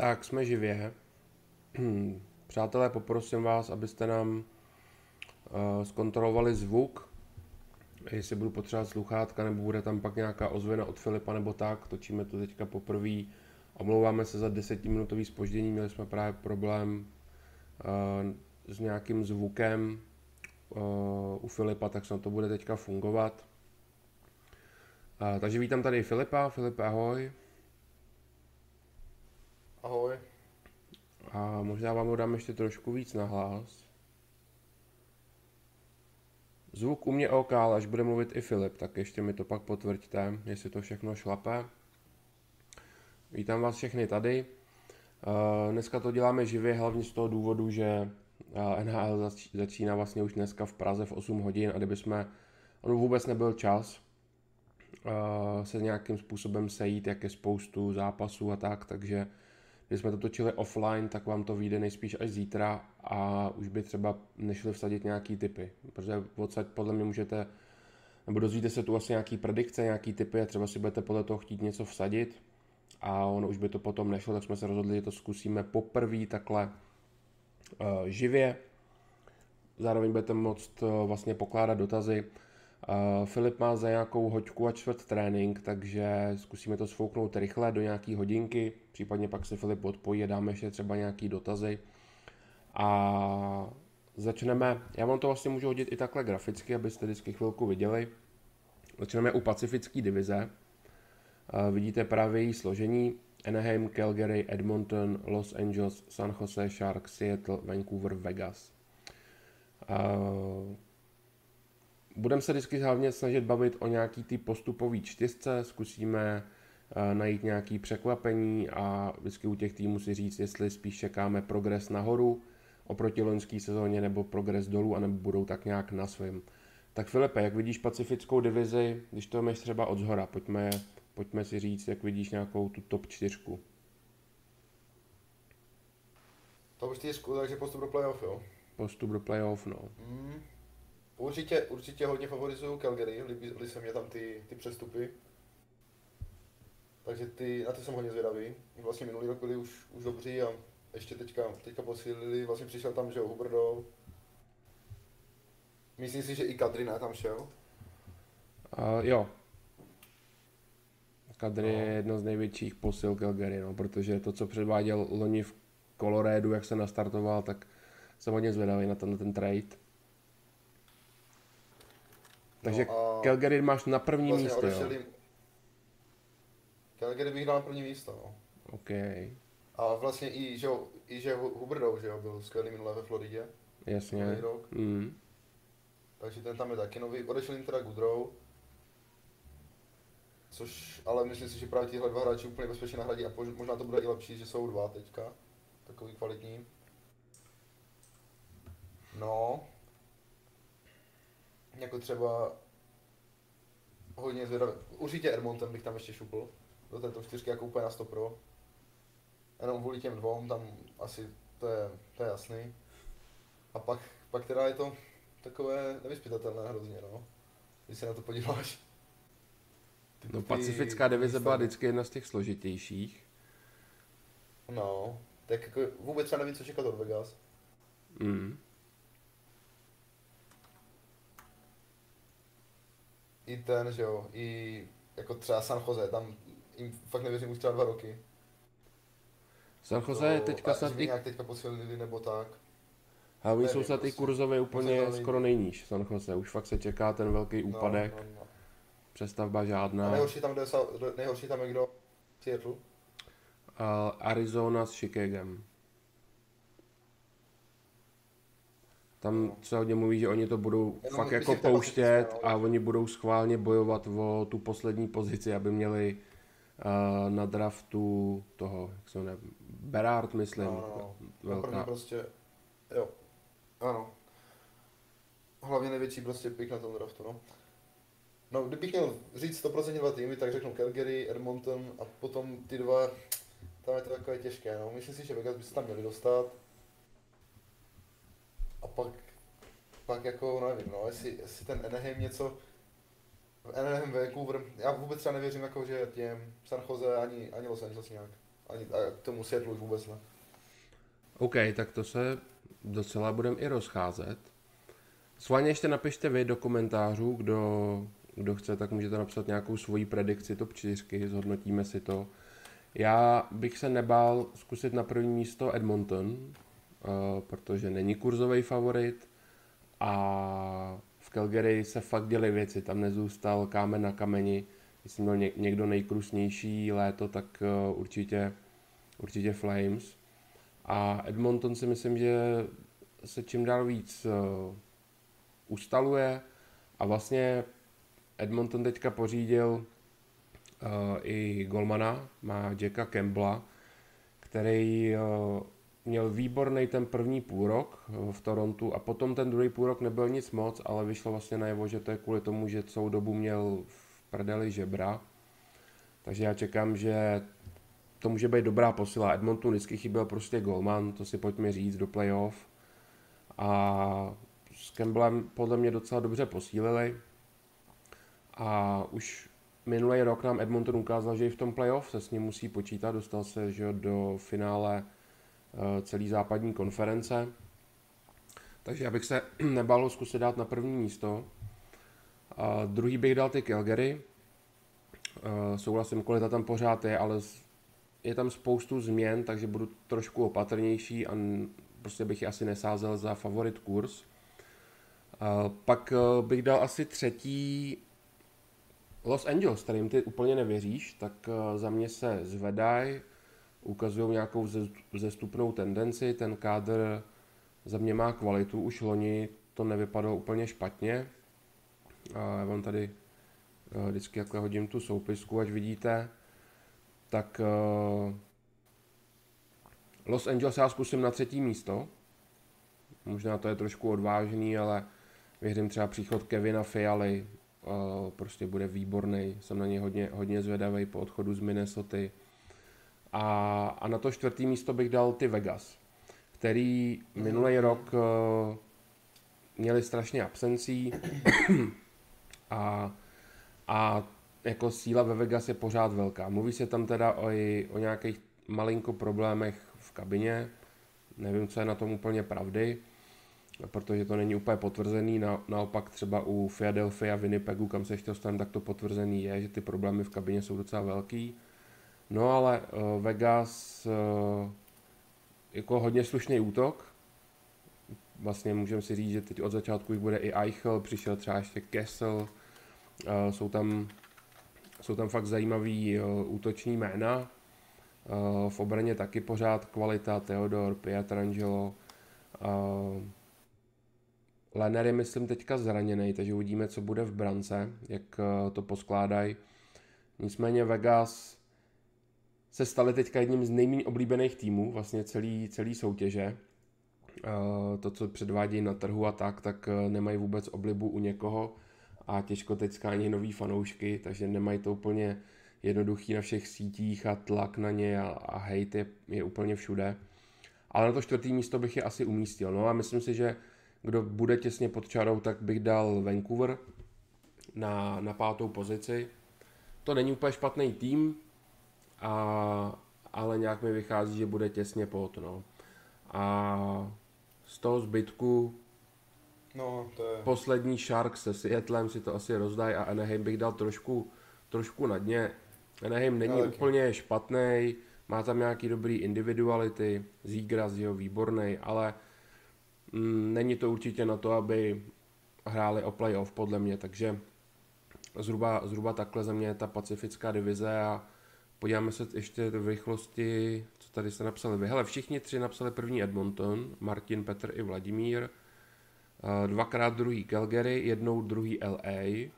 Tak, jsme živě. Přátelé, poprosím vás, abyste nám uh, zkontrolovali zvuk, jestli budu potřebovat sluchátka, nebo bude tam pak nějaká ozvěna od Filipa, nebo tak. Točíme to teďka poprvé. Omlouváme se za desetiminutový spoždění, měli jsme právě problém uh, s nějakým zvukem uh, u Filipa, tak snad to bude teďka fungovat. Takže vítám tady Filipa. Filip. Ahoj. A možná vám ho dám ještě trošku víc na hlas. Zvuk u mě OK, až bude mluvit i Filip, tak ještě mi to pak potvrďte, jestli to všechno šlape. Vítám vás všechny tady. Uh, dneska to děláme živě, hlavně z toho důvodu, že uh, NHL začíná vlastně už dneska v Praze v 8 hodin a kdyby jsme, ono vůbec nebyl čas uh, se nějakým způsobem sejít, jak je spoustu zápasů a tak, takže když jsme to točili offline, tak vám to vyjde nejspíš až zítra a už by třeba nešli vsadit nějaký typy, protože odsaď podle mě můžete, nebo dozvíte se tu asi nějaký predikce, nějaký typy a třeba si budete podle toho chtít něco vsadit a ono už by to potom nešlo, tak jsme se rozhodli, že to zkusíme poprvé takhle uh, živě. Zároveň budete moct uh, vlastně pokládat dotazy. Filip má za nějakou hoďku a čtvrt trénink, takže zkusíme to sfouknout rychle do nějaký hodinky, případně pak se Filip odpojí a dáme ještě třeba nějaký dotazy. A začneme, já vám to vlastně můžu hodit i takhle graficky, abyste vždycky chvilku viděli. Začneme u pacifické divize. Vidíte právě její složení. Anaheim, Calgary, Edmonton, Los Angeles, San Jose Sharks, Seattle, Vancouver, Vegas. Uh, Budeme se vždycky hlavně snažit bavit o nějaký ty postupový čtyřce, zkusíme uh, najít nějaký překvapení a vždycky u těch týmů si říct, jestli spíš čekáme progres nahoru oproti loňské sezóně nebo progres dolů, anebo budou tak nějak na svém. Tak Filipe, jak vidíš pacifickou divizi, když to máš třeba od zhora, pojďme, pojďme si říct, jak vidíš nějakou tu top čtyřku. Top čtyřku, takže postup do playoff, jo? Postup do playoff, no. Mm. Určitě, určitě hodně favorizuju Calgary, líbí, líbí se mě tam ty, ty přestupy. Takže ty, na ty jsem hodně zvědavý. Vlastně minulý rok byli už, už dobří a ještě teďka, teďka posílili, vlastně přišel tam, že jo, Huberdo. Myslím si, že i Kadrina tam šel. Uh, jo. Kadry no. je jedno z největších posil Calgary, no, protože to, co předváděl loni v Colorédu, jak se nastartoval, tak jsem hodně zvědavý na ten, ten trade. Takže no Calgary máš na první vlastně místo, odešeli... jo? Calgary bych dal na první místo, no. OK. A vlastně i, že, i že Huberdo, že jo, byl skvělý minulé ve Floridě. Jasně. Rok. Mm. Takže ten tam je taky nový. Odešel jim teda Goodrow. Což, ale myslím si, že právě tihle dva hráči úplně bezpečně nahradí a možná to bude i lepší, že jsou dva teďka. Takový kvalitní. No, jako třeba hodně zvědavý. Určitě Edmonton bych tam ještě šupl do této čtyřky jako úplně na 100 pro. Jenom kvůli těm dvou, tam asi to je, to je jasný. A pak, pak teda je to takové nevyspytatelné hrozně, no. Když se na to podíváš. Ty, no, pacifická divize byla vždycky jedna z těch složitějších. No, tak jako vůbec třeba nevím, co čekat od Vegas. Mm. I ten, že jo, i jako třeba San Jose, tam jim fakt nevěřím už třeba dva roky. San Jose je teďka snad i... nějak teďka posílili nebo tak. A oni jsou snad i kurzově úplně nejde. skoro nejníž San Jose, už fakt se čeká ten velký no, úpadek. No, no, no. Přestavba žádná. A nejhorší tam, jde, nejhorší tam je kdo? Seattle? Uh, Arizona s Chicagem. Tam se hodně mluví, že oni to budou Jenom fakt jako pouštět a oni budou schválně bojovat o tu poslední pozici, aby měli uh, na draftu toho, jak se jmenuje, Berard, myslím. No, no, no. Velká. prostě, jo, ano. Hlavně největší prostě pik na tom draftu, no. No, kdybych měl říct 100% dva týmy, tak řeknu Calgary, Edmonton a potom ty dva, tam je to takové těžké, no. Myslím si, že Vegas by se tam měli dostat a pak, pak jako, nevím, no, jestli, jestli ten Anaheim něco, Anaheim, Vancouver, já vůbec třeba nevěřím, jako, že těm San Jose ani, ani Los Angeles nějak. Ani, a k tomu světlu vůbec ne. OK, tak to se docela budeme i rozcházet. Sválně ještě napište vy do komentářů, kdo, kdo chce, tak můžete napsat nějakou svoji predikci top 4, zhodnotíme si to. Já bych se nebál zkusit na první místo Edmonton, protože není kurzový favorit a v Calgary se fakt děly věci, tam nezůstal kámen na kameni. Jestli měl někdo nejkrusnější léto, tak uh, určitě, určitě Flames. A Edmonton si myslím, že se čím dál víc uh, ustaluje a vlastně Edmonton teďka pořídil i Golmana, má Jacka Campbella, který měl výborný ten první půrok v Torontu a potom ten druhý půrok nebyl nic moc, ale vyšlo vlastně najevo, že to je kvůli tomu, že celou dobu měl v prdeli žebra. Takže já čekám, že to může být dobrá posila. Edmonton vždycky chyběl prostě golman, to si pojďme říct, do playoff. A s Campbellem podle mě docela dobře posílili. A už minulý rok nám Edmonton ukázal, že i v tom playoff se s ním musí počítat. Dostal se že do finále celý západní konference. Takže já bych se nebál zkusit dát na první místo. A druhý bych dal ty Calgary. Uh, souhlasím, kvalita tam pořád je, ale je tam spoustu změn, takže budu trošku opatrnější a prostě bych asi nesázel za favorit kurz. Pak eh, bych dal asi třetí Los Angeles, kterým ty úplně nevěříš, tak eh, za mě se zvedají, ukazují nějakou zestupnou tendenci, ten kádr za mě má kvalitu, už loni to nevypadalo úplně špatně. A já vám tady eh, vždycky takhle hodím tu soupisku, ať vidíte. Tak Los Angeles já zkusím na třetí místo. Možná to je trošku odvážný, ale Věřím třeba příchod Kevina Fialy, prostě bude výborný, jsem na něj hodně, hodně zvědavý po odchodu z Minnesota. A, a na to čtvrtý místo bych dal ty Vegas, který minulý rok uh, měli strašně absencí a, a jako síla ve Vegas je pořád velká. Mluví se tam teda o, o nějakých malinko problémech v kabině, nevím, co je na tom úplně pravdy, protože to není úplně potvrzený, na, naopak třeba u Philadelphia a Winnipegu, kam se ještě dostanu, tak to potvrzený je, že ty problémy v kabině jsou docela velký. No ale uh, Vegas uh, jako hodně slušný útok, vlastně můžeme si říct, že teď od začátku už bude i Eichel, přišel třeba ještě Kessel, uh, jsou tam, jsou tam fakt zajímavý útoční jména, v obraně taky pořád kvalita, Theodor, Pietrangelo, Lenner je, myslím, teďka zraněný, takže uvidíme, co bude v brance, jak eh, to poskládají. Nicméně Vegas se stali teďka jedním z nejméně oblíbených týmů, vlastně celý, celý soutěže. To, co předvádějí na trhu a tak, tak eh, nemají vůbec oblibu u někoho a těžko teď skání nový fanoušky, takže nemají to úplně jednoduchý na všech sítích a tlak na ně a, a hate je, je úplně všude. Ale na to čtvrtý místo bych je asi umístil. No a myslím si, že kdo bude těsně pod čarou, tak bych dal Vancouver na, na pátou pozici. To není úplně špatný tým, a, ale nějak mi vychází, že bude těsně pod. No. A z toho zbytku no, to je... poslední Sharks se Seattlem si to asi rozdají a Anaheim bych dal trošku, trošku na dně. Anaheim není no, úplně špatný, má tam nějaký dobrý individuality, Zígras je výborný, ale Mm, není to určitě na to, aby hráli o playoff, podle mě, takže zhruba, zhruba takhle za mě je ta pacifická divize a podíváme se ještě v rychlosti, co tady se napsali vy. Hele, všichni tři napsali první Edmonton, Martin, Petr i Vladimír, eh, dvakrát druhý Calgary, jednou druhý LA, eh,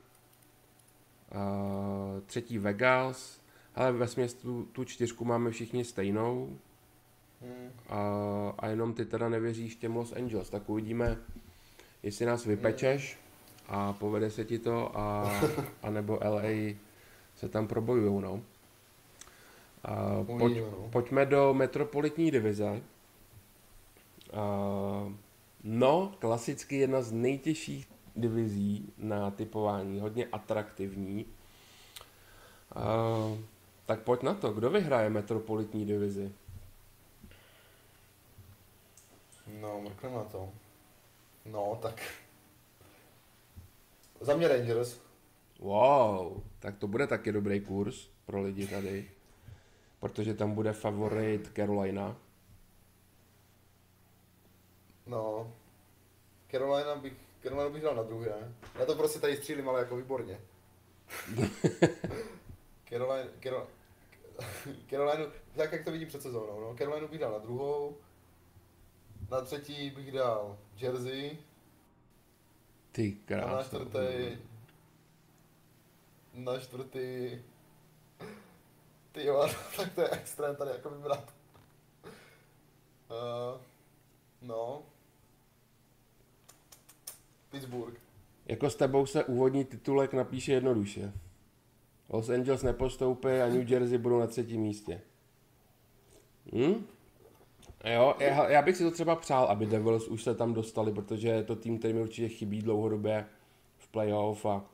třetí Vegas, ale ve tu, tu čtyřku máme všichni stejnou, Hmm. A, a jenom ty teda nevěříš těm Los Angeles, tak uvidíme, jestli nás vypečeš a povede se ti to, a, a nebo LA se tam probojujou, no. A pojď, no. Pojďme do metropolitní divize. A, no, klasicky jedna z nejtěžších divizí na typování, hodně atraktivní. A, Tak pojď na to, kdo vyhraje metropolitní divizi? No, mrkneme na to. No, tak... Za mě Rangers. Wow, tak to bude taky dobrý kurz pro lidi tady. Protože tam bude favorit Carolina. No. Carolina bych, Carolina bych dal na druhé. Já to prostě tady střílím, ale jako výborně. Caroline, Carol, Carolina, tak jak to vidím před sezónou, no. Carolina bych dal na druhou. Na třetí bych dal Jersey. Ty A na krásno. čtvrtý... Na čtvrtý... Ty jo, tak to je extrém tady jako vybrat. Uh, no. Pittsburgh. Jako s tebou se úvodní titulek napíše jednoduše. Los Angeles nepostoupí a New Jersey budou na třetím místě. Hm? Jo, já, já bych si to třeba přál, aby Devils už se tam dostali, protože je to tým, který mi určitě chybí dlouhodobě v playoff a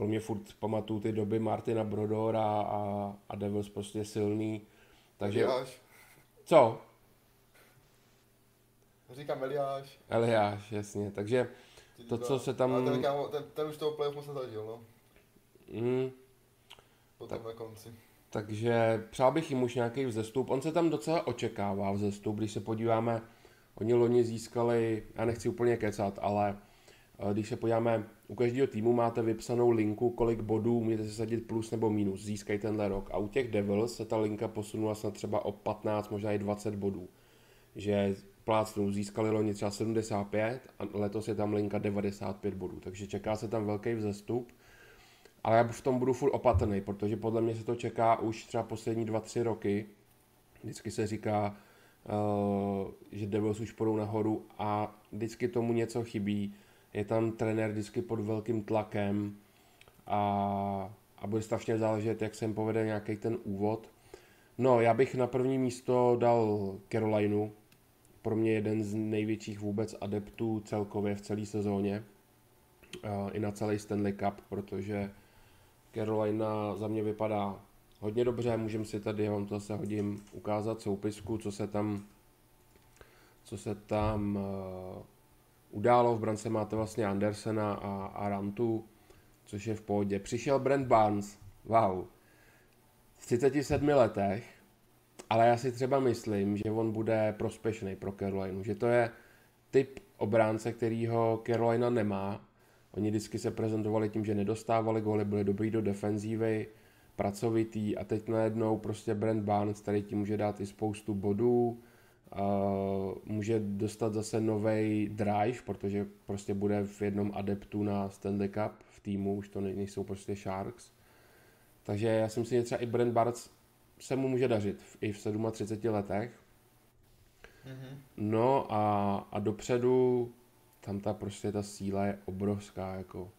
pro mě furt pamatuju ty doby Martina Brodora a, a Devils prostě silný. Takže, Eliáš. co? Říkám Eliáš. Eliáš, jasně. Takže To, co se tam- Ale ten, kámo, ten, ten už toho playoff moc nezažil, no. hm, Potom na konci. Takže přál bych jim už nějaký vzestup. On se tam docela očekává vzestup, když se podíváme, oni loni získali, já nechci úplně kecat, ale když se podíváme, u každého týmu máte vypsanou linku, kolik bodů můžete sadit plus nebo minus, získají tenhle rok. A u těch Devils se ta linka posunula snad třeba o 15, možná i 20 bodů. Že plácnou získali loni třeba 75 a letos je tam linka 95 bodů, takže čeká se tam velký vzestup. Ale já v tom budu furt opatrný, protože podle mě se to čeká už třeba poslední dva, tři roky. Vždycky se říká, uh, že Devils už půjdou nahoru a vždycky tomu něco chybí. Je tam trenér vždycky pod velkým tlakem a, a bude strašně záležet, jak se jim povede nějaký ten úvod. No, já bych na první místo dal Carolinu. Pro mě jeden z největších vůbec adeptů celkově v celé sezóně. I na celý Stanley Cup, protože Carolina za mě vypadá hodně dobře, můžeme si tady, já vám to zase hodím, ukázat soupisku, co se tam, co se tam uh, událo. V brance máte vlastně Andersena a, a Rantu, což je v pohodě. Přišel Brent Barnes, wow, v 37 letech, ale já si třeba myslím, že on bude prospěšný pro Carolinu, že to je typ obránce, kterýho Carolina nemá, Oni vždycky se prezentovali tím, že nedostávali góly, byli dobrý do defenzívy, pracovitý a teď najednou prostě Brent Barnes, který ti může dát i spoustu bodů, uh, může dostat zase nový drive, protože prostě bude v jednom adeptu na Stanley Cup v týmu, už to nejsou prostě Sharks. Takže já si myslím, že třeba i Brent Barnes se mu může dařit i v 37 letech. Mhm. No a, a dopředu tam ta prostě ta síla je obrovská, jako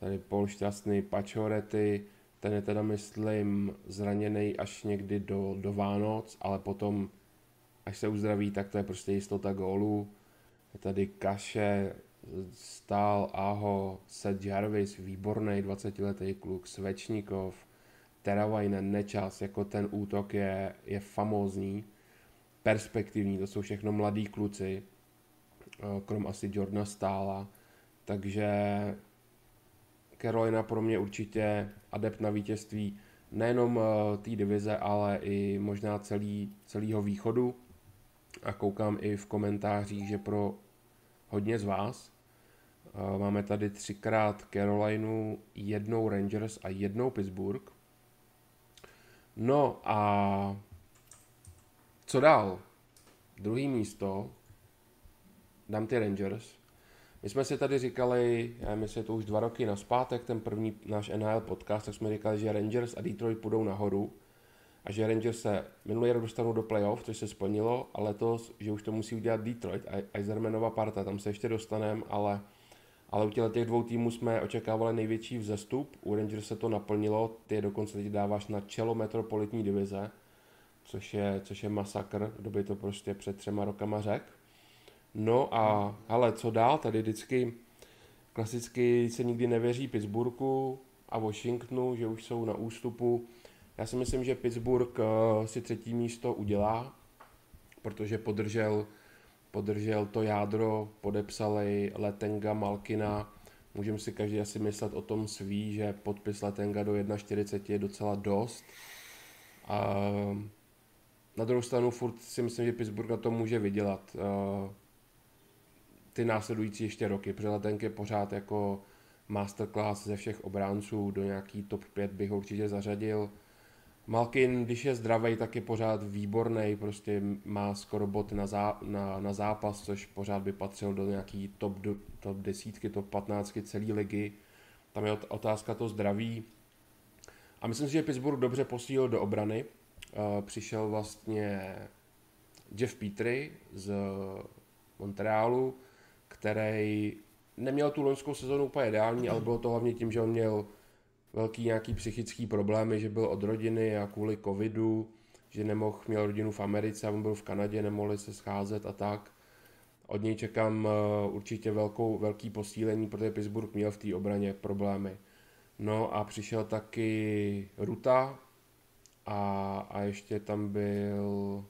tady Paul Šťastný, Pačorety, ten je teda myslím zraněný až někdy do, do Vánoc, ale potom až se uzdraví, tak to je prostě jistota gólu. Je tady Kaše, Stál, Aho, Seth Jarvis, výborný 20-letý kluk, Svečníkov, Teravajnen, Nečas, jako ten útok je, je famózní, perspektivní, to jsou všechno mladí kluci, eh, krom asi Jordana Stála, takže Carolina pro mě určitě adept na vítězství nejenom eh, té divize, ale i možná celý, celého východu. A koukám i v komentářích, že pro hodně z vás eh, máme tady třikrát Carolinu, jednou Rangers a jednou Pittsburgh. No a co dál? Druhý místo dám ty Rangers. My jsme si tady říkali, já myslím, to už dva roky naspátek, ten první náš NHL podcast, tak jsme říkali, že Rangers a Detroit půjdou nahoru a že Rangers se minulý rok dostanou do playoff, což se splnilo, a letos, že už to musí udělat Detroit, a Eisermanova parta, tam se ještě dostaneme, ale, ale u těch dvou týmů jsme očekávali největší vzestup, u Rangers se to naplnilo, ty je dokonce teď dáváš na čelo metropolitní divize, což je, což je masakr, kdo by to prostě před třema rokama řekl. No a ale co dál, tady vždycky klasicky se nikdy nevěří Pittsburghu a Washingtonu, že už jsou na ústupu. Já si myslím, že Pittsburgh uh, si třetí místo udělá, protože podržel, podržel to jádro, podepsali Letenga, Malkina, můžeme si každý asi myslet o tom svý, že podpis Letenga do 1,40 je docela dost. A na druhou stranu furt si myslím, že Pittsburgh na to může vydělat uh, ty následující ještě roky, protože Letenk je pořád jako masterclass ze všech obránců, do nějaký top 5 bych ho určitě zařadil. Malkin, když je zdravý, tak je pořád výborný, prostě má skoro bot na, zá, na, na zápas, což pořád by patřil do nějaký top, do, top desítky, top 15 celé ligy. Tam je otázka to zdraví. A myslím si, že Pittsburgh dobře posílil do obrany. Uh, přišel vlastně Jeff Petry z Montrealu, který neměl tu loňskou sezonu úplně ideální, ale bylo to hlavně tím, že on měl velký nějaký psychický problémy, že byl od rodiny a kvůli covidu, že nemohl, měl rodinu v Americe a on byl v Kanadě, nemohli se scházet a tak. Od něj čekám uh, určitě velkou, velký posílení, protože Pittsburgh měl v té obraně problémy. No a přišel taky Ruta a, a ještě tam byl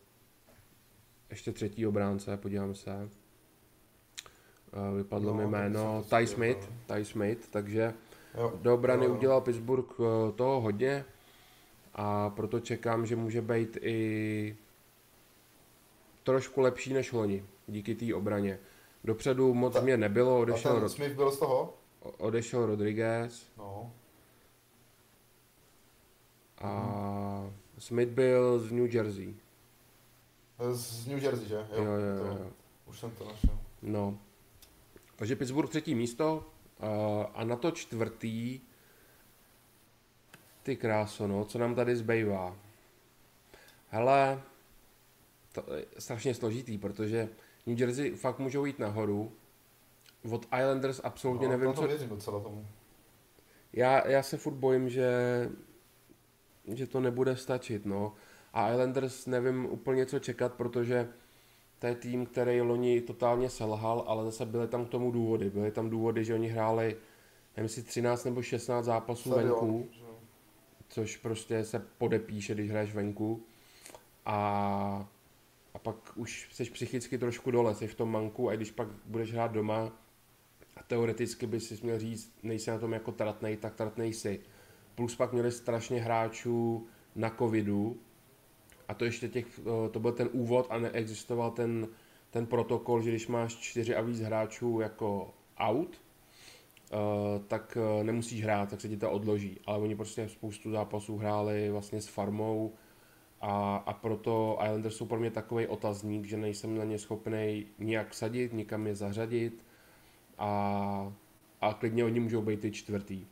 ještě třetí obránce, podívám se. Uh, vypadlo no, mi jméno Ty Smith, Ty Smith, takže Jo, Do obrany jo, udělal Pittsburgh eh, toho hodně a proto čekám, že může být i trošku lepší než loni, díky té obraně. Dopředu moc Ta, mě nebylo, odešel... A ten Smith byl z toho? Odešel Rodriguez. No. A. Smith byl z New Jersey. Z New Jersey, že? Jo, jo, jo, jo. To, už jsem to našel. No. Takže Pittsburgh třetí místo, a na to čtvrtý, ty kráso, no, co nám tady zbývá? Hele, to je strašně složitý, protože New Jersey fakt můžou jít nahoru. Od Islanders absolutně no, nevím, co... Věřím docela tomu. Já, já se furt bojím, že, že to nebude stačit, no. A Islanders nevím úplně, co čekat, protože to je tým, který loni totálně selhal, ale zase byly tam k tomu důvody. Byly tam důvody, že oni hráli, nevím si 13 nebo 16 zápasů Stadion, venku, že? což prostě se podepíše, když hraješ venku. A, a pak už jsi psychicky trošku dole, jsi v tom manku a když pak budeš hrát doma, a teoreticky by si měl říct, nejsi na tom jako tratnej, tak tratnej si. Plus pak měli strašně hráčů na covidu, a to ještě těch, eh, to byl ten úvod a neexistoval ten, ten protokol, že když máš čtyři a víc hráčů jako out, uh, tak uh, nemusíš hrát, tak se ti to odloží. Ale oni prostě spoustu zápasů hráli vlastně s farmou a, a proto Islanders jsou pro mě takový otazník, že nejsem na ně schopný nijak sadit, nikam je zařadit a, a klidně oni můžou být ty čtvrtý.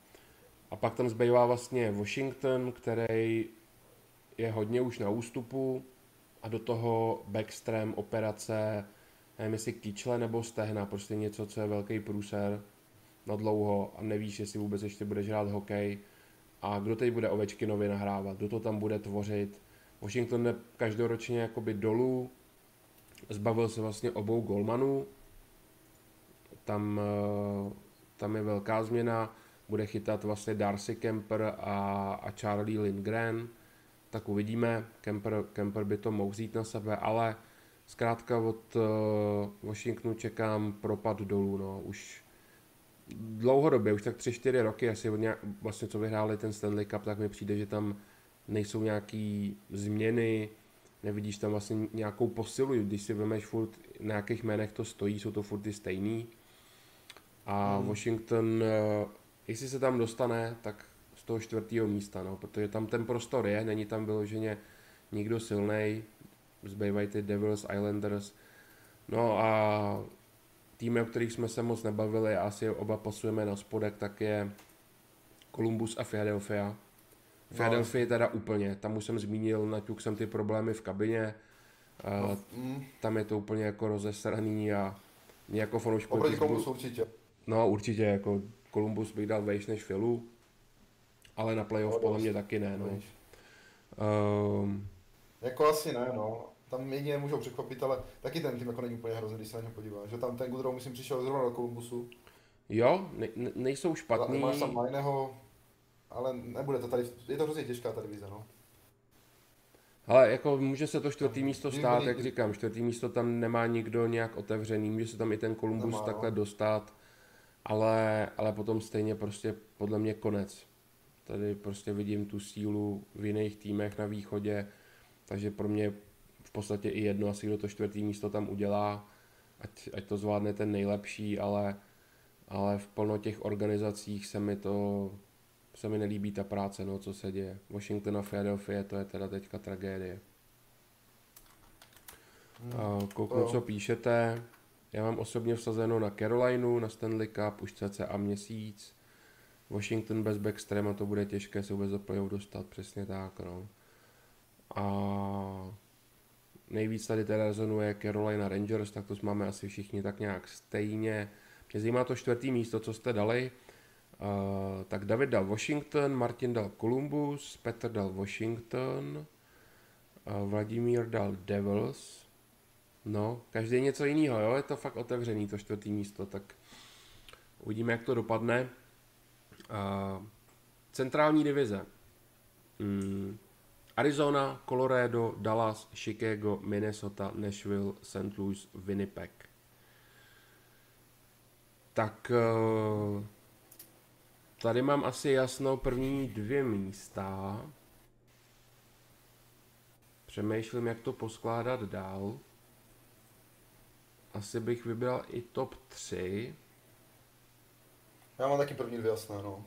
A pak tam zbývá vlastně Washington, který je hodně už na ústupu a do toho backstream operace, nevím jestli kýčle nebo stehna, prostě něco, co je velký průser na dlouho a nevíš, jestli vůbec ještě budeš hrát hokej. A kdo teď bude Ovečkinovi nahrávat, kdo to tam bude tvořit. Washington jde každoročně jakoby dolů, zbavil se vlastně obou golmanů, tam, eh, tam je velká změna, bude chytat vlastně Darcy Kemper a, a Charlie Lindgren, tak uvidíme. Kemper, Kemper by to mohl vzít na sebe, ale zkrátka od uh, Washingtonu čekám propad dolů. No. Už dlouhodobě, už tak 3-4 roky, asi od nějak, vlastně co vyhráli ten Stanley Cup, tak mi přijde, že tam nejsou nějaké změny, nevidíš tam vlastně nějakou posilu, když si vemeš furt, na jakých jménech to stojí, jsou to furt ty stejný. A hmm. Washington, uh, jestli se tam dostane, tak toho čtvrtého místa, no, protože tam ten prostor je, není tam vyloženě nikdo silný, zbývají ty Devils, Islanders, no a týmy, o kterých jsme se moc nebavili, asi oba pasujeme na spodek, tak je Columbus a Philadelphia. No. Philadelphia teda úplně, tam už jsem zmínil, naťuk jsem ty problémy v kabině, no, mm. tam je to úplně jako rozesraný a jako fanoušku... Oproti Columbus určitě. No určitě, jako Columbus bych dal vejš než Philu ale na playoff no, podle mě taky ne, no. Um, jako asi ne, no. Tam jedině můžou překvapit, ale taky ten tým jako není úplně hrozný, když se na něj podíváš. Že tam ten Goodrow, myslím, přišel zrovna do Columbusu. Jo, ne, nejsou špatný. Máš tam Majného, ale nebude to tady, je to hrozně těžká ta divize, no. Ale jako může se to čtvrtý místo stát, jak říkám, čtvrtý místo tam nemá nikdo nějak otevřený, může se tam i ten Columbus Nemá, no. takhle dostat, ale, ale potom stejně prostě podle mě konec. Tady prostě vidím tu sílu v jiných týmech na východě, takže pro mě v podstatě i jedno asi, kdo to čtvrtý místo tam udělá, ať, ať to zvládne ten nejlepší, ale, ale v plno těch organizacích se mi to se mi nelíbí ta práce, no, co se děje. Washington a Philadelphia, to je teda teďka tragédie. A kouknu, co píšete. Já mám osobně vsazeno na Carolinu, na Stanley Cup, už cca měsíc. Washington bez Backstrema to bude těžké se vůbec do playoff dostat, přesně tak, no. A nejvíc tady teda rezonuje Carolina Rangers, tak to máme asi všichni tak nějak stejně. Mě zajímá to čtvrtý místo, co jste dali. Uh, tak David dal Washington, Martin dal Columbus, Petr dal Washington, uh, Vladimír dal Devils. No, každý něco jiného, jo, je to fakt otevřený, to čtvrtý místo, tak uvidíme, jak to dopadne. Uh, centrální divize. Mm, Arizona, Colorado, Dallas, Chicago, Minnesota, Nashville, St. Louis, Winnipeg. Tak uh, tady mám asi jasno první dvě místa. Přemýšlím, jak to poskládat dál. Asi bych vybral i top 3. Já mám taky první dvě jasné, no.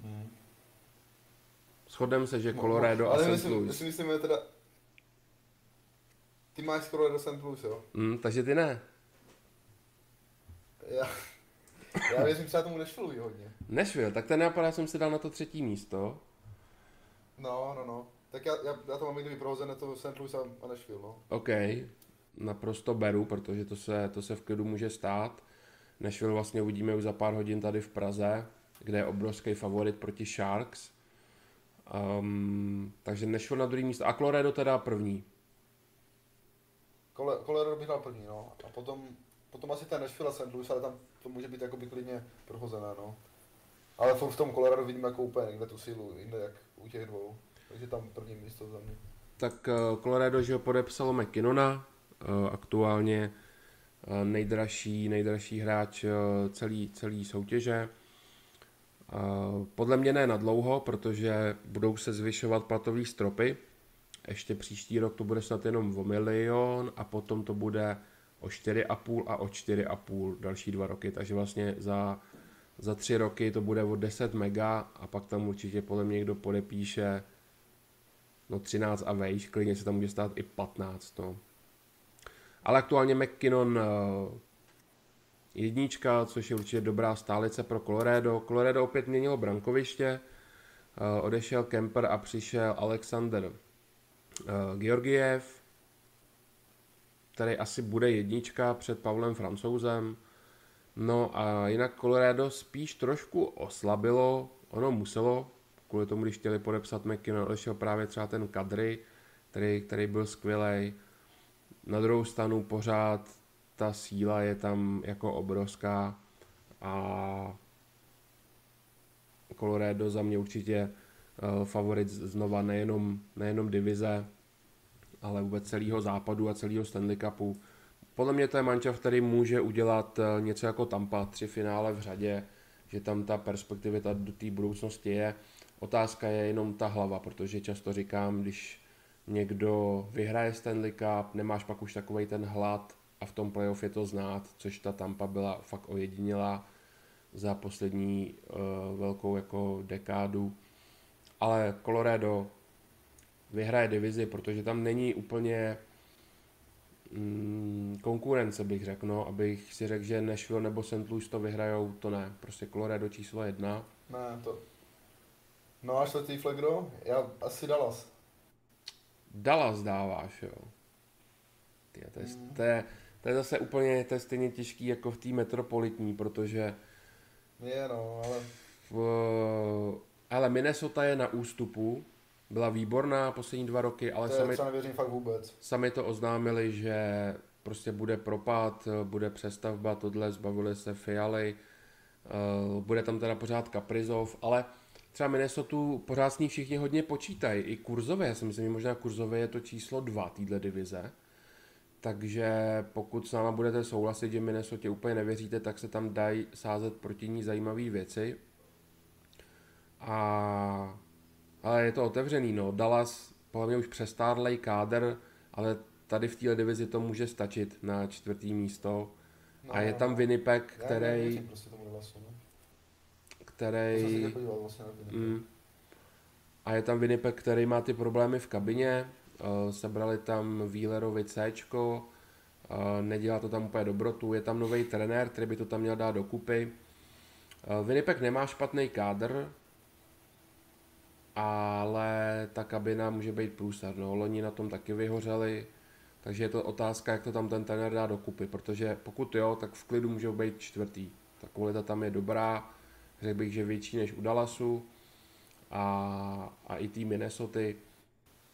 Hmm. Shodem se, že Mo- Colorado mo- a Ale St. myslím, Louis. si myslíme teda... Ty máš Colorado St. Louis, jo? Mm, takže ty ne. Já, já věřím třeba tomu Nashville hodně. Nashville, tak ten napadá jsem si dal na to třetí místo. No, no, no. Tak já, já, já to mám někdy vyprohozené, to St. Louis a, a Nashville, no. OK, naprosto beru, protože to se, to se v klidu může stát. Nashville vlastně uvidíme už za pár hodin tady v Praze, kde je obrovský favorit proti Sharks. Um, takže Nashville na druhý místo. A Colorado teda první. Colorado bych dal první, no. A potom, potom asi ten Nashville a St. Louis, ale tam to může být jakoby klidně prohozené, no. Ale v tom Colorado vidím jako úplně někde tu sílu, jinde jak u těch dvou. Takže tam první místo za mě. Tak eh, Colorado, že ho podepsalo McKinnona, eh, aktuálně nejdražší, nejdražší hráč eh, celý, celý soutěže. Eh, Podle mě ne na dlouho, protože budou se zvyšovat platové stropy. Ještě příští rok to bude snad jenom o milion a potom to bude o 4,5 a o 4,5 další dva roky. Takže vlastně za, za tři roky to bude o 10 mega a pak tam určitě podle mě někdo podepíše no 13 a vejš, klidně se tam může stát i 15, no. Ale aktuálně McKinnon eh, jednička, což je určitě dobrá stálice pro Colorado. Colorado opět měnilo brankoviště, eh, odešel Kemper a přišel Alexander eh, Georgiev, který asi bude jednička před Pavlem Francouzem. No a jinak Colorado spíš trošku oslabilo, ono muselo, kvůli tomu, když chtěli podepsat McKinnon, odešel právě třeba ten Kadry, který, který byl skvělý. Na druhou stranu pořád ta síla je tam jako obrovská a Colorado za mě určitě uh, favorit znova nejenom, nejenom divize, ale vůbec celého západu a celého Stanley Cupu. Podle mě to je mančav, který může udělat eh, něco jako Tampa, tři finále v řadě, že tam ta perspektivita do té budoucnosti je. Otázka je jenom ta hlava, protože často říkám, když někdo vyhraje Stanley Cup, nemáš pak už takový ten hlad a v tom playoff je to znát, což ta Tampa byla fakt ojedinělá za poslední uh, velkou jako dekádu. Ale Colorado vyhraje divizi, protože tam není úplně mm, konkurence, bych řekl, no, abych si řekl, že Nashville nebo St. Louis to vyhrajou, to ne. Prostě Colorado číslo jedna. Ne, to... No a čtvrtý flag, kdo? Já asi Dallas. Dallas dáváš, jo. Ty, to, je, to, je, to je zase úplně, to je stejně těžký jako v té metropolitní, protože Je no, ale... v, ale Minnesota je na ústupu, byla výborná poslední dva roky, ale To sami, nevěřím fakt vůbec. sami to oznámili, že prostě bude propad, bude přestavba, tohle zbavili se Fialy, eh, bude tam teda pořád Kaprizov, ale třeba Minnesota pořád s ní všichni hodně počítají. I kurzové, já si myslím, že možná kurzové je to číslo dva téhle divize. Takže pokud s náma budete souhlasit, že Minnesota úplně nevěříte, tak se tam dají sázet proti ní zajímavé věci. A ale je to otevřený, no. Dallas podle mě už přestárlej kádr, ale tady v téhle divizi to může stačit na čtvrtý místo. No, a je tam Winnipeg, který... prostě tomu Dallasu, no. Který... Vlastně mm, a je tam Winnipeg, který má ty problémy v kabině. Uh, sebrali tam Wheelerovi C, uh, nedělá to tam úplně dobrotu. Je tam nový trenér, který by to tam měl dát dokupy. Uh, Winnipeg nemá špatný kádr, ale ta kabina může být průsad. No. Loni na tom taky vyhořeli, takže je to otázka, jak to tam ten trenér dá dokupy, protože pokud jo, tak v klidu můžou být čtvrtý. Ta kvalita tam je dobrá, řekl bych, že větší než u Dallasu a, a i tým Minnesota,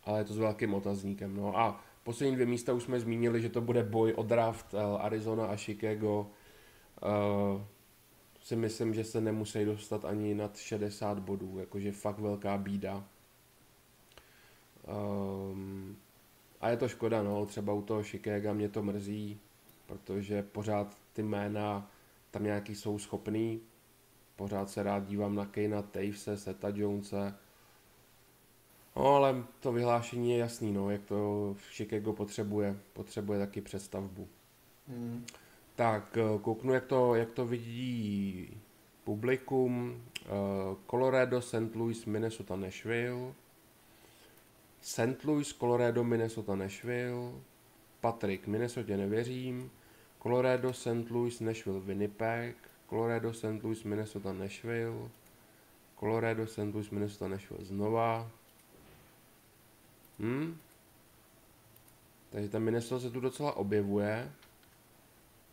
ale je to s velkým otazníkem. No. A poslední dvě místa už jsme zmínili, že to bude boj o draft Arizona a Chicago. Uh, si myslím, že se nemusí dostat ani nad 60 bodů, jakože fakt velká bída. Um, a je to škoda, no, třeba u toho Chicago mě to mrzí, protože pořád ty jména tam nějaký jsou schopný. Pořád se rád dívám na Kejna Tavese, Seta Jonese. No, ale to vyhlášení je jasný, no, jak to Chicago potřebuje. Potřebuje taky přestavbu. Hmm. Tak, eh, kouknu, jak to, jak to vidí publikum. Eh, Colorado, St. Louis, Minnesota, Nashville. St. Louis, Colorado, Minnesota, Nashville. Patrick, Minnesota nevěřím. Colorado, St. Louis, Nashville, Winnipeg. Colorado, St. Louis, Minnesota, Nashville. Colorado, St. Louis, Minnesota, Nashville znova. Hm? Takže ta Minnesota se tu docela objevuje.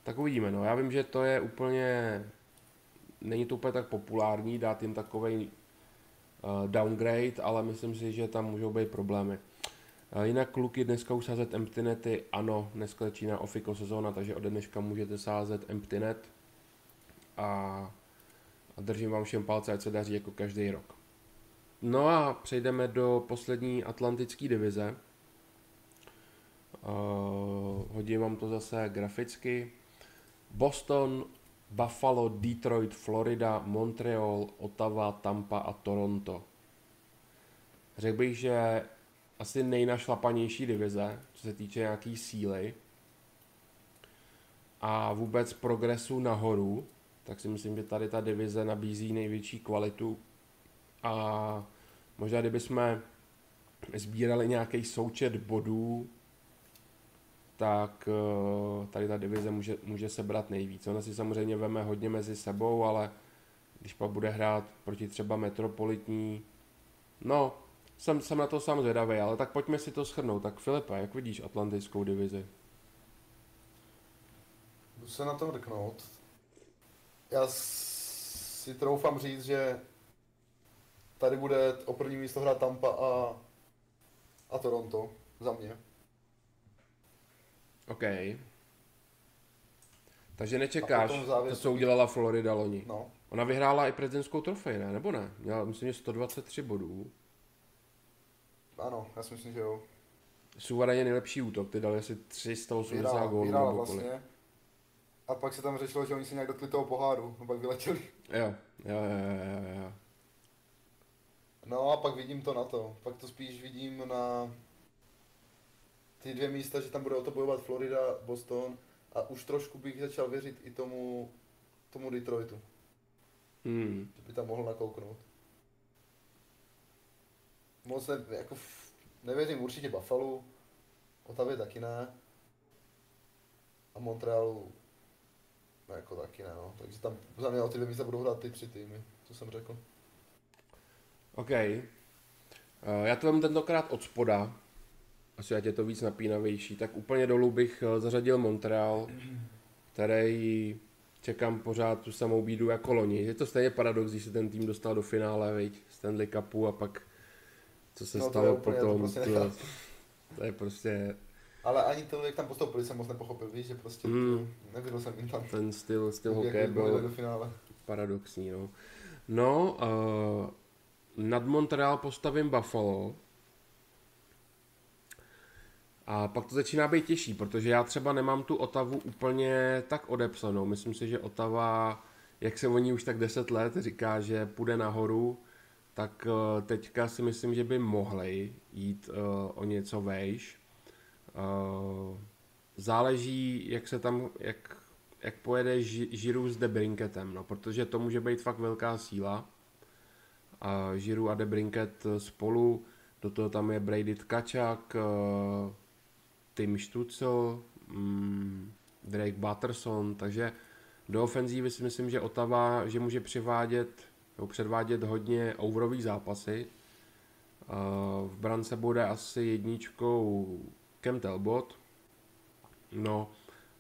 Tak uvidíme, no. Já vím, že to je úplně, není to úplně tak populární dát jim takový uh, downgrade, ale myslím si, že tam můžou být problémy. Uh, jinak kluky dneska už sázet emptynety, ano, dneska začíná ofiko sezóna, takže ode dneška můžete sázet emptynet a, a držím vám všem palce, ať se daří jako každý rok. No a přejdeme do poslední atlantické divize. Uh, hodím vám to zase graficky. Boston, Buffalo, Detroit, Florida, Montreal, Ottawa, Tampa a Toronto. Řekl bych, že asi nejnašlapanější divize, co se týče nějaký síly a vůbec progresu nahoru, tak si myslím, že tady ta divize nabízí největší kvalitu a možná kdybychom sbírali nějaký součet bodů tak eh, tady ta divize může, může sebrat nejvíc. Ona si samozřejmě veme hodně mezi sebou, ale když pak bude hrát proti třeba Metropolitní, no, jsem, jsem na to sám zvědavý, ale tak pojďme si to schrnout. Tak Filipa, jak vidíš Atlantickou divizi? Jdu se na to mrknout. Já si troufám říct, že tady bude o první místo hrát Tampa a, a Toronto za mě. OK. Takže nečekáš to, co udělala Florida loni. No. Ona vyhrála i prezidentskou trofej, ne? Nebo ne? Měla, myslím, že 123 bodů. Ano, já si myslím, že jo. Suverénně nejlepší útok, ty dali asi 380 gólů. Vyhrála vlastně. A pak se tam řešilo, že oni si nějak dotkli toho poháru, a pak vyletěli. Jo, jo, jo, jo, jo. No a pak vidím to na to. Pak to spíš vidím na ty dvě místa, že tam bude o to bojovat Florida, Boston a už trošku bych začal věřit i tomu, tomu Detroitu. Hmm. Že by tam mohl nakouknout. Moc ne, jako nevěřím určitě Buffalo, Otavě taky ne. A Montrealu no jako taky ne, no. Takže tam za mě o ty dvě místa budou hrát ty tři týmy, co jsem řekl. OK. Uh, já to mám tentokrát od spoda, asi ať je to víc napínavější, tak úplně dolů bych eh, zařadil Montreal, který čekám pořád tu samou bídu jako loni. Je to stejně paradox, když se ten tým dostal do finále, veď, Stanley Cupu a pak co se no, stalo úplně, potom, to, prostě to, to je prostě... Ale ani to, jak tam postoupili, jsem moc nepochopil, víš, že prostě mm. neviděl jsem jim tam. Ten styl, styl hokeje byl do finále. paradoxní, no. No, uh, nad Montreal postavím Buffalo. A pak to začíná být těžší, protože já třeba nemám tu Otavu úplně tak odepsanou. Myslím si, že Otava, jak se o ní už tak 10 let říká, že půjde nahoru, tak eh, teďka si myslím, že by mohli jít uh, o něco vejš. Uh, záleží, jak se tam, jak, jak pojede Žiru s Debrinketem, no, protože to může být fakt velká síla. A Žiru a Debrinket spolu, do toho tam je Brady Tkačak, uh, Tim Stutzel, um, Drake Butterson, takže do ofenzívy si myslím, že Otava, že může přivádět nebo předvádět hodně overový zápasy. V brance bude asi jedničkou Kem Talbot. No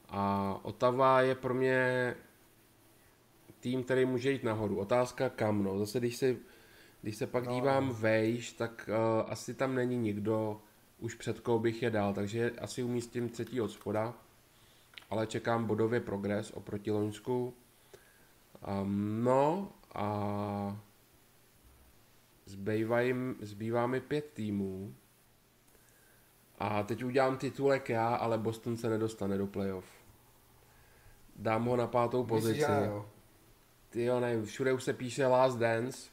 a Otava je pro mě tým, který může jít nahoru. Otázka kam, no. Zase když se, když se pak no. dívám vejš, tak uh, asi tam není nikdo, už před koho bych je dal, takže asi umístím třetí od spoda, ale čekám bodově progres oproti Loňsku. Um, no a zbývají, zbývá mi pět týmů. A teď udělám titulek já, ale Boston se nedostane do playoff. Dám ho na pátou pozici. Ty jo, ne, všude už se píše Last Dance,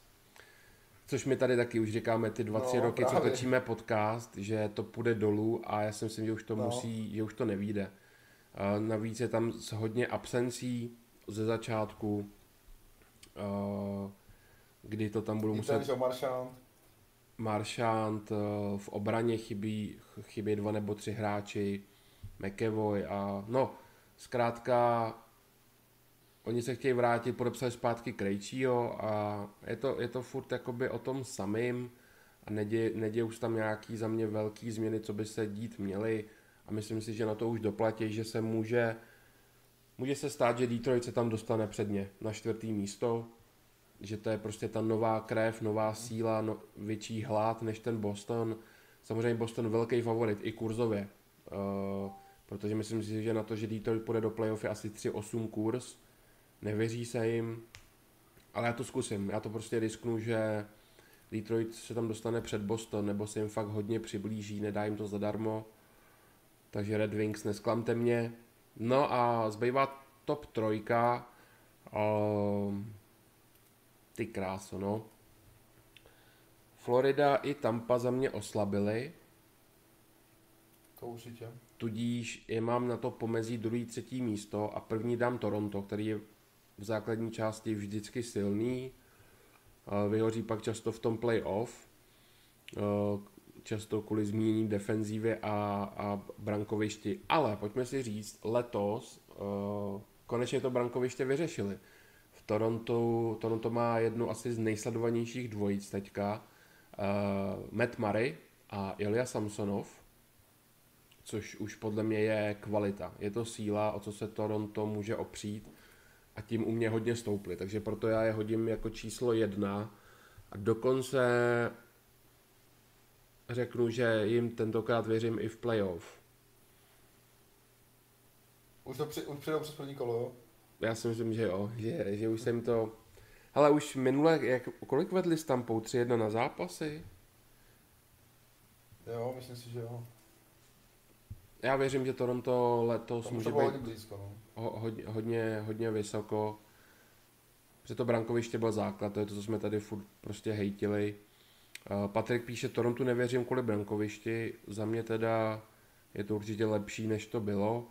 což my tady taky už říkáme ty dva, tři no, roky, právě. co točíme podcast, že to půjde dolů a já si myslím, že už to no. musí, že už to nevíde. navíc je tam hodně absencí ze začátku, Eh, kdy to tam budou muset... Maršant. Maršant, eh, v obraně chybí, chybí dva nebo tři hráči, McEvoy a no, zkrátka oni se chtějí vrátit, podepsat zpátky Krejčího a je to, je to furt jakoby o tom samým a neděje, neděje už tam nějaký za mě velký změny, co by se dít měly a myslím si, že na to už doplatí, že se může Může se stát, že Detroit se tam dostane předně na čtvrtý místo, že to je prostě ta nová krev, nová síla, no, větší hlad než ten Boston. Samozřejmě Boston velký favorit i kurzově, uh, protože myslím si, že na to, že Detroit půjde do playoff je asi 3-8 kurz, nevěří se jim, ale já to zkusím, já to prostě risknu, že Detroit se tam dostane před Boston, nebo se jim fakt hodně přiblíží, nedá jim to zadarmo, takže Red Wings, nesklamte mě, No a zbývá top trojka. Uh, ty kráso, no. Florida i Tampa za mě oslabily. To určitě. Tudíž je mám na to pomezí druhý, třetí místo a první dám Toronto, který je v základní části vždycky silný. Vyhoří pak často v tom playoff často kvůli zmínění defenzívy a, a brankovišti. Ale pojďme si říct, letos konečně to brankoviště vyřešili. Toronto, Toronto má jednu asi z nejsledovanějších dvojic teďka. Uh, Matt Murray a Ilya Samsonov, což už podle mě je kvalita. Je to síla, o co se Toronto může opřít a tím u mě hodně stouply. Takže proto já je hodím jako číslo jedna a dokonce řeknu, že jim tentokrát věřím i v playoff. Už, to při, už přijdou přes první kolo, jo? Já si myslím, že jo, že, že už jsem to... Ale už minule, jak, kolik vedli s Tampou? 3-1 na zápasy? Jo, myslím si, že jo. Já věřím, že Toronto letos může být hodně blízko, no. ho, hodně, hodně, hodně vysoko. Protože to brankoviště byl základ, to je to, co jsme tady furt prostě hejtili. Eh, Patrik píše, Torontu nevěřím kvůli brankovišti, za mě teda je to určitě lepší, než to bylo.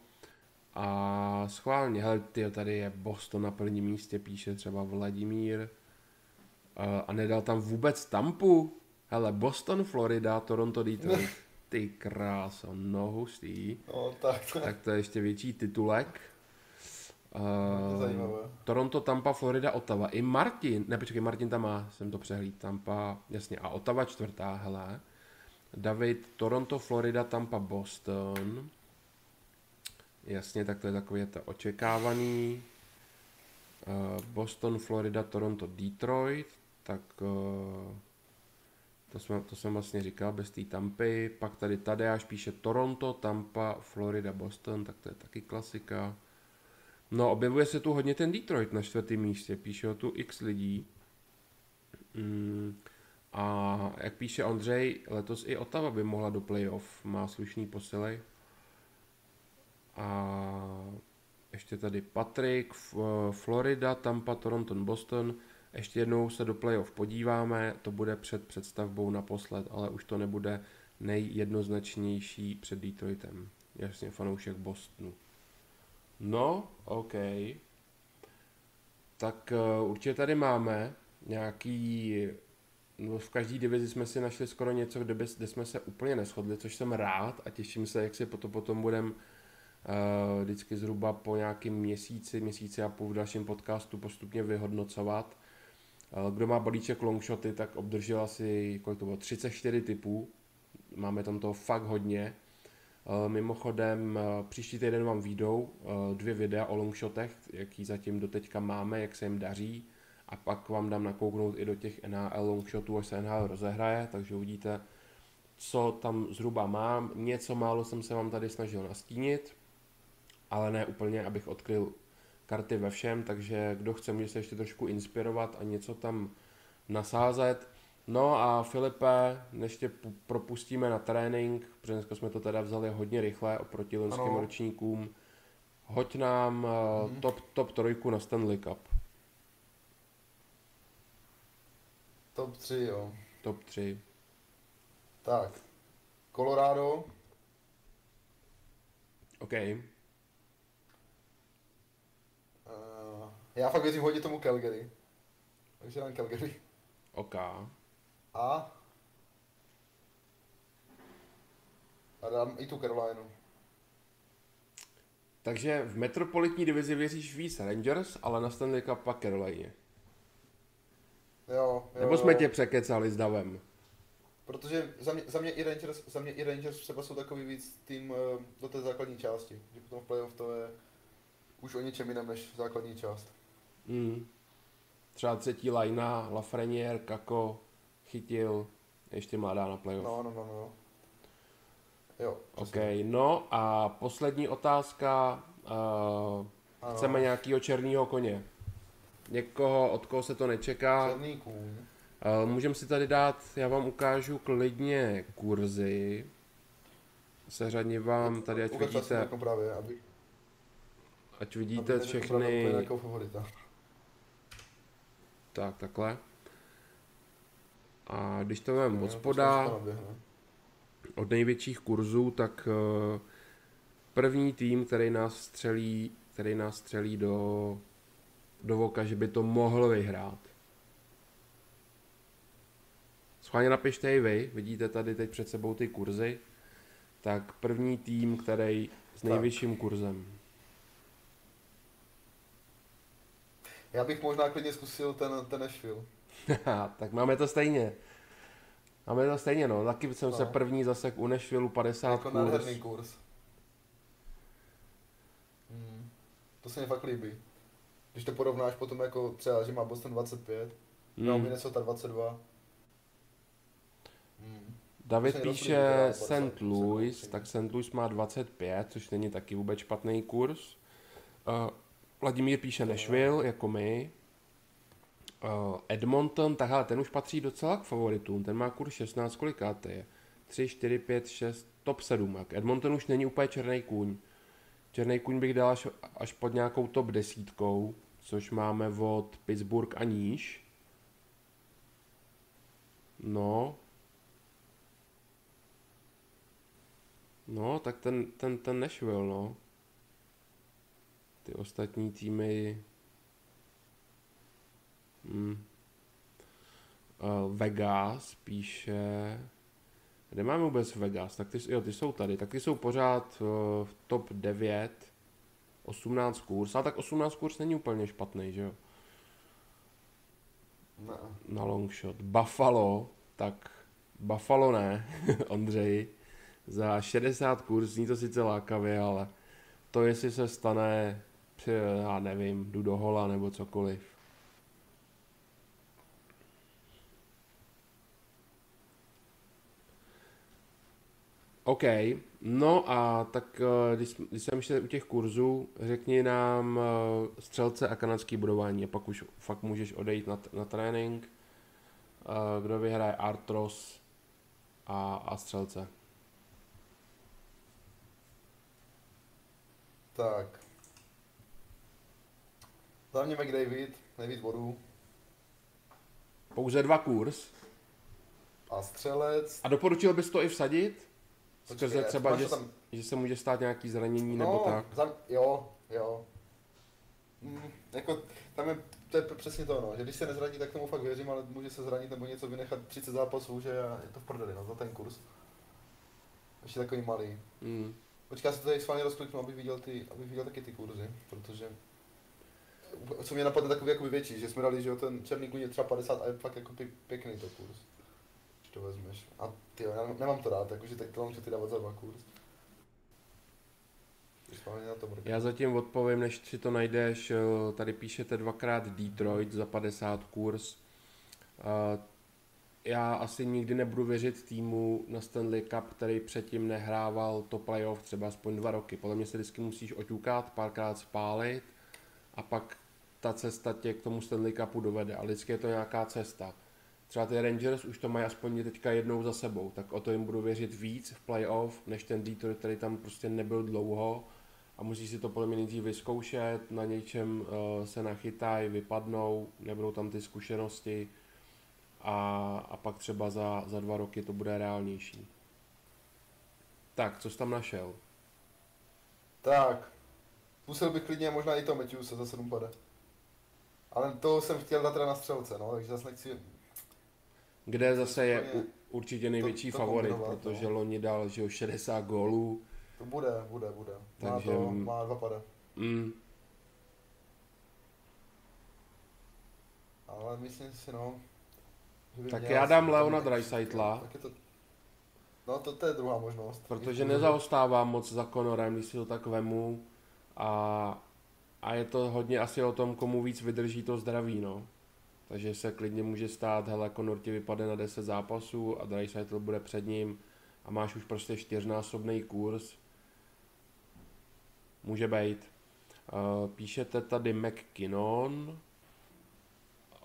A schválně, hele, ty tady je Boston na prvním místě, píše třeba Vladimír. Eh, a nedal tam vůbec Tampu. Hele, Boston, Florida, Toronto, Detroit. Ty kráso, no hustý. No, tak, to... tak to je ještě větší titulek. Uh, zajímavé. Toronto, Tampa, Florida, Ottawa. I Martin, ne počkej, Martin tam má, jsem to přehlíd, Tampa, jasně, a Ottawa čtvrtá, hele. David, Toronto, Florida, Tampa, Boston. Jasně, tak to je takové to očekávaný. Uh, Boston, Florida, Toronto, Detroit. Tak uh, to, jsme, to jsem vlastně říkal bez té Tampy. Pak tady Tadeáš píše Toronto, Tampa, Florida, Boston, tak to je taky klasika. No, objevuje se tu hodně ten Detroit na čtvrtém místě, píše ho tu x lidí. Mm, A jak píše Ondřej, letos i Otava by mohla do playoff, má slušný posily. A ještě tady Patrik, Florida, Tampa, Toronto, Boston. Ještě jednou se do playoff podíváme, to bude před představbou naposled, ale už to nebude nejjednoznačnější před Detroitem. Jasně, fanoušek Bostonu. No, OK. Tak uh, určitě tady máme nějaký... No, v každé divizi jsme si našli skoro něco, kde, by, kde jsme se úplně neschodli, což jsem rád a těším se, jak si to potom budeme vždycky zhruba po nějakém měsíci, měsíci a půl v dalším podcastu postupně vyhodnocovat. Uh, kdo má balíček longshoty, tak obdržel asi kolik to bylo, 34 typů. Máme tam toho fakt hodně. Uh, mimochodem, příští týden vám výjdou dvě videa o longshotech, jaký zatím doteďka máme, jak se jim daří. A pak vám dám nakouknout i do těch NHL longshotů, až se NHL rozehraje, takže uvidíte, co tam zhruba mám. Něco málo jsem se vám tady snažil nastínit ale ne úplně, abych odkryl karty ve všem, takže kdo chce, může se ještě trošku inspirovat a něco tam nasázet. No a Filipe, než tě propustíme na trénink, protože dneska jsme to teda vzali hodně rychle oproti loňským ročníkům, hoď nám mm-hmm. top, top trojku na Stanley Cup. Top 3, jo. Top 3. Tak, Colorado. OK. Já fakt věřím hodně tomu Calgary. Takže dám Calgary. OK. A? A dám i tu Carolina. Takže v metropolitní divizi věříš víc Rangers, ale na Stanley Cup pak Carolina. Jo, jo, Nebo jsme tě překecali s davem? Protože za mě, za mě, i Rangers, za mě i Rangers třeba jsou takový víc tým uh, do té základní části. Že potom v playoff to je už o něčem jiném než základní část. Mm. Třeba třetí lajna, Lafreniere, Kako, chytil, ještě mladá na playoff. No, no, no, no. Jo. OK, no a poslední otázka. Uh, chceme nějakého černého koně. Někoho, od koho se to nečeká. Černý kůň. Uh, Můžeme si tady dát, já vám ukážu klidně kurzy. Seřadně vám tady, ať vidíte, právě, aby, ať vidíte aby všechny, tak, takhle. A když to mám od spoda, od největších kurzů, tak eh, první tým, který nás střelí, který nás střelí do, do voka, že by to mohl vyhrát. Schválně napište i vy, vidíte tady teď před sebou ty kurzy. Tak první tým, který s nejvyšším tak. kurzem. Já bych možná klidně zkusil ten, ten Nashville. tak máme to stejně. Máme to stejně, no. Taky jsem no. se první zase u Nashville 50 jako kurz. kurz. Hmm. To se mi fakt líbí. Když to porovnáš potom jako třeba, že má Boston 25, hmm. no Minnesota 22. Hmm. David píše St. Louis, tak St. Louis má 25, což není taky vůbec špatný kurz. Uh, Vladimír píše Nashville, jako my. Uh, Edmonton, tak ten už patří docela k favoritům, ten má kurz 16, to je? 3, 4, 5, 6, top 7. Jak Edmonton už není úplně černý kůň. Černý kůň bych dal až, až pod nějakou top desítkou, což máme od Pittsburgh a níž. No. No, tak ten, ten, ten Nashville, no. Ty ostatní týmy... Hmm. Uh, Vegas píše... Kde máme vůbec Vegas? Tak ty, jo, ty jsou tady. Tak ty jsou pořád uh, v top 9. 18 kurz. Ale tak 18 kurz není úplně špatný, že jo? No. Na long shot. Buffalo, tak Buffalo ne, Ondřej. Za 60 kurz zní to sice lákavě, ale to jestli se stane já nevím, jdu do hola nebo cokoliv. OK, no a tak eh, když, když jsem ještě u těch kurzů, řekni nám eh, střelce a kanadský budování a pak už fakt můžeš odejít na, na trénink. uh, kdo vyhraje Artros a, a Střelce. Tak. Mě McDavid, nejvíc bodů. Pouze dva kurz. A střelec. A doporučil bys to i vsadit? Počkej, Skrze třeba, že, tam- že se může stát nějaký zranění nebo no, tak. Za, jo, jo. Mm, jako, tam je, to je přesně to, no, že když se nezraní, tak tomu fakt věřím, ale může se zranit nebo něco vynechat 30 zápasů, že je to v prdeli, no, za ten kurz. Ještě takový malý. Mm. Počkej, já se to tady schválně rozkliknu, abych viděl, ty, abych viděl taky ty kurzy, protože co mě napadne takový jakoby větší, že jsme dali, že jo, ten černý kůň je třeba 50 a je fakt jako pěk, pěkný to kurz. Když to vezmeš. A ty já nemám to rád, jakože tak to mám ty dávat za dva kurz. Já zatím odpovím, než si to najdeš, eh, tady píšete dvakrát Detroit za 50 kurz. Eh, Já asi nikdy nebudu věřit týmu na Stanley Cup, který předtím nehrával to playoff třeba aspoň dva roky. Podle mě se vždycky musíš oťukat, párkrát spálit a pak ta cesta tě k tomu Stanley Cupu dovede. A vždycky je to nějaká cesta. Třeba ty Rangers už to mají aspoň teďka jednou za sebou, tak o to jim budu věřit víc v playoff, než ten Detroit, který tam prostě nebyl dlouho a musí si to podle mě nejdřív vyzkoušet, na něčem uh, se nachytají, vypadnou, nebudou tam ty zkušenosti a, a pak třeba za, za dva roky to bude reálnější. Tak, co jsi tam našel? Tak, zkusil bych klidně možná i to Matthewse za 7 pade. Ale to jsem chtěl dát teda na střelce, no, takže zase nechci, Kde zase je u, určitě největší to favorit, kombinovat, protože no. loni dal že jo, 60 gólů. to bude, bude, bude. Má Takže- to, má dva pade. Mm, Ale myslím si, no, Tak já dám Leona Dreisaitla. Tak je to, no to, to je druhá možnost. protože nezaostává moc za Conorem, když si to tak vemu a, a je to hodně asi o tom, komu víc vydrží to zdraví, no. Takže se klidně může stát, hele, Conor ti vypadne na 10 zápasů a Dreisaitl bude před ním a máš už prostě čtyřnásobný kurz. Může být. Uh, píšete tady McKinnon.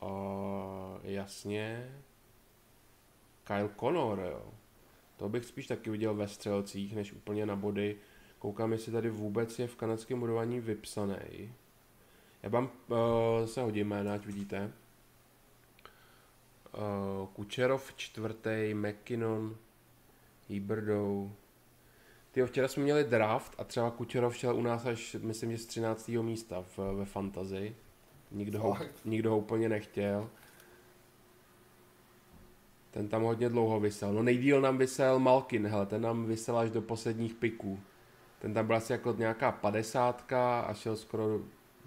Uh, jasně. Kyle Connor, jo. To bych spíš taky viděl ve střelcích, než úplně na body. Koukám, jestli tady vůbec je v kanadském budování vypsaný. Já vám uh, se hodím jména, ať vidíte. Uh, Kučerov čtvrtý, McKinnon, Hiberdou. Tyjo, včera jsme měli draft a třeba Kučerov šel u nás až, myslím, že z 13. místa v, ve fantazi. Nikdo ho, nikdo ho úplně nechtěl. Ten tam hodně dlouho vysel. No nejdíl nám vysel Malkin, hele, ten nám vysel až do posledních piků. Ten tam byl asi jako nějaká padesátka a šel skoro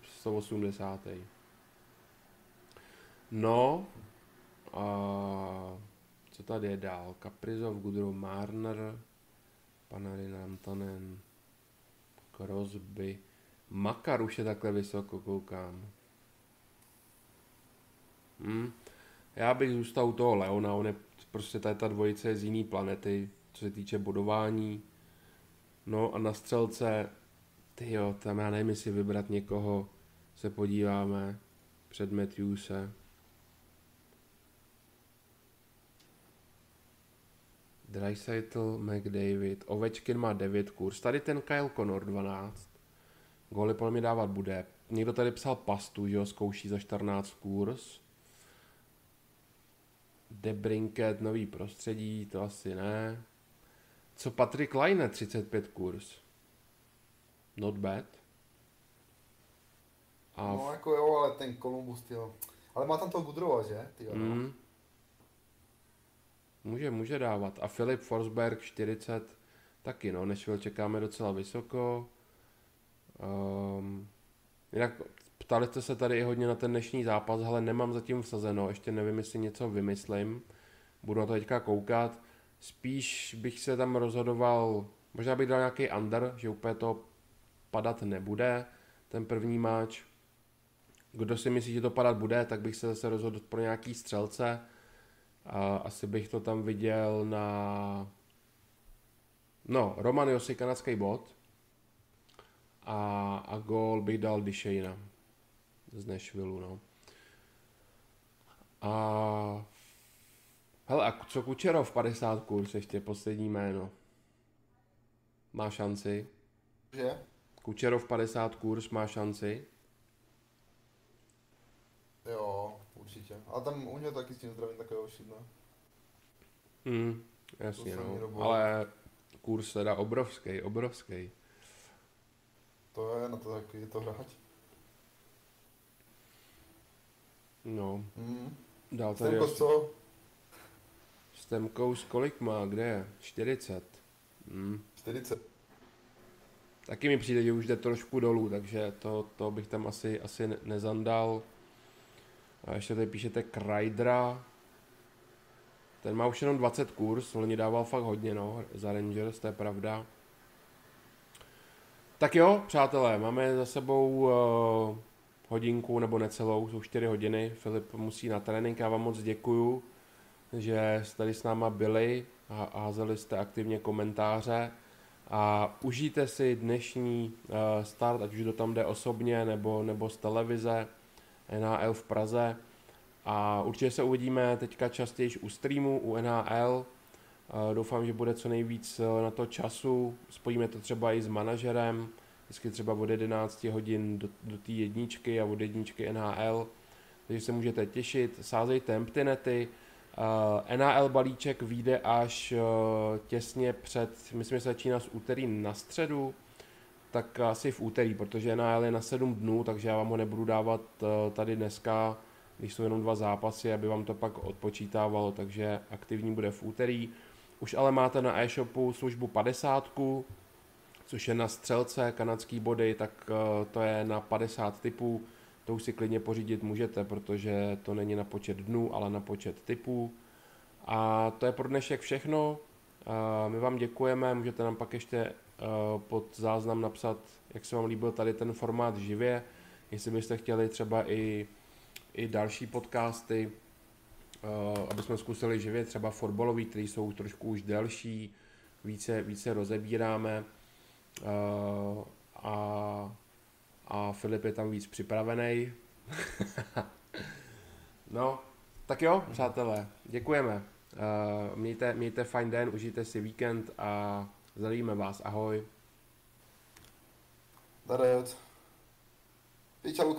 180. No, a co tady je dál? Kaprizov, Gudrun Marner, Panarin, Antonen, Crosby, Makar už je takhle vysoko, koukám. Hm. Já bych zůstal u toho Leona, on je prostě tady ta dvojice je z jiný planety, co se týče bodování. No a na střelce, ty jo, tam já nevím, jestli vybrat někoho, se podíváme před Matthewse. Dreisaitl, McDavid, Ovečkin má 9 kurz, tady ten Kyle Connor 12. Góly podle mě dávat bude. Někdo tady psal pastu, že jo, zkouší za 14 kurz. Debrinket, nový prostředí, to asi ne. Co Patrick Line, 35 kurz. Not bad. A No jako jo, ale ten Columbus, jo. Ale má tam toho Gudrova, že? Ty jo, no. Mm. Může, může dávat. A Filip Forsberg 40 taky, no. Nashville čekáme docela vysoko. Um, jinak ptali jste se tady i hodně na ten dnešní zápas, ale nemám zatím vsazeno, ještě nevím, jestli něco vymyslím. Budu na to teďka koukat. Spíš bych se tam rozhodoval, možná bych dal nějaký under, že úplně to padat nebude, ten první máč. Kdo si myslí, že to padat bude, tak bych se zase rozhodl pro nějaký střelce. A asi bych to tam viděl na... No, Roman Josi, kanadský bod. A, a gól bych dal Dishejna z Nashville, no. A Hele, a co Kučerov 50 kurz, ještě poslední jméno. Má šanci? Že? Kučerov 50 kurz má šanci? Jo, určitě. A tam u něho taky s tím zdravím takového šibne. Hmm, jasně no. Ale kurz teda obrovský, obrovský. To je na to taky, je to hráč. No, Mm. dál tady Stemko, ještě- co? S Temkou s kolik má, kde je? 40. Hmm. 40. Taky mi přijde, že už jde trošku dolů, takže to, to bych tam asi, asi ne- nezandal. A ještě tady píšete Krajdra. Ten má už jenom 20 kurz, loni dával fakt hodně, no, za Rangers, to je pravda. Tak jo, přátelé, máme za sebou uh, hodinku nebo necelou, jsou 4 hodiny. Filip musí na trénink, já vám moc děkuju, že jste tady s náma byli a, házeli jste aktivně komentáře. A užijte si dnešní uh, start, ať už to tam jde osobně nebo, nebo z televize NHL v Praze. A určitě se uvidíme teďka častěji u streamu, u NHL. Uh, doufám, že bude co nejvíc na to času. Spojíme to třeba i s manažerem, vždycky třeba od 11 hodin do, do té jedničky a od jedničky NHL. Takže se můžete těšit, sázejte emptynety, Uh, NHL balíček vyjde až uh, těsně před, myslím, že se začíná z úterý na středu, tak asi v úterý, protože NHL je na 7 dnů, takže já vám ho nebudu dávat uh, tady dneska, když jsou jenom dva zápasy, aby vám to pak odpočítávalo, takže aktivní bude v úterý. Už ale máte na e-shopu službu 50, což je na střelce kanadský body, tak to je na 50 typů, to už si klidně pořídit můžete, protože to není na počet dnů, ale na počet typů. A to je pro dnešek všechno. My vám děkujeme, můžete nám pak ještě eh, pod záznam napsat, jak se vám líbil tady ten formát živě, jestli byste chtěli třeba i, i další podcasty, eh, aby jsme zkusili živě třeba fotbalový, který jsou trošku už delší, více, více rozebíráme. Eh, A a Filip je tam víc připravený. no, tak jo, přátelé, děkujeme. Uh, mějte, mějte fajn den, užijte si víkend a zdravíme vás. Ahoj. Darec. Piča, Lukas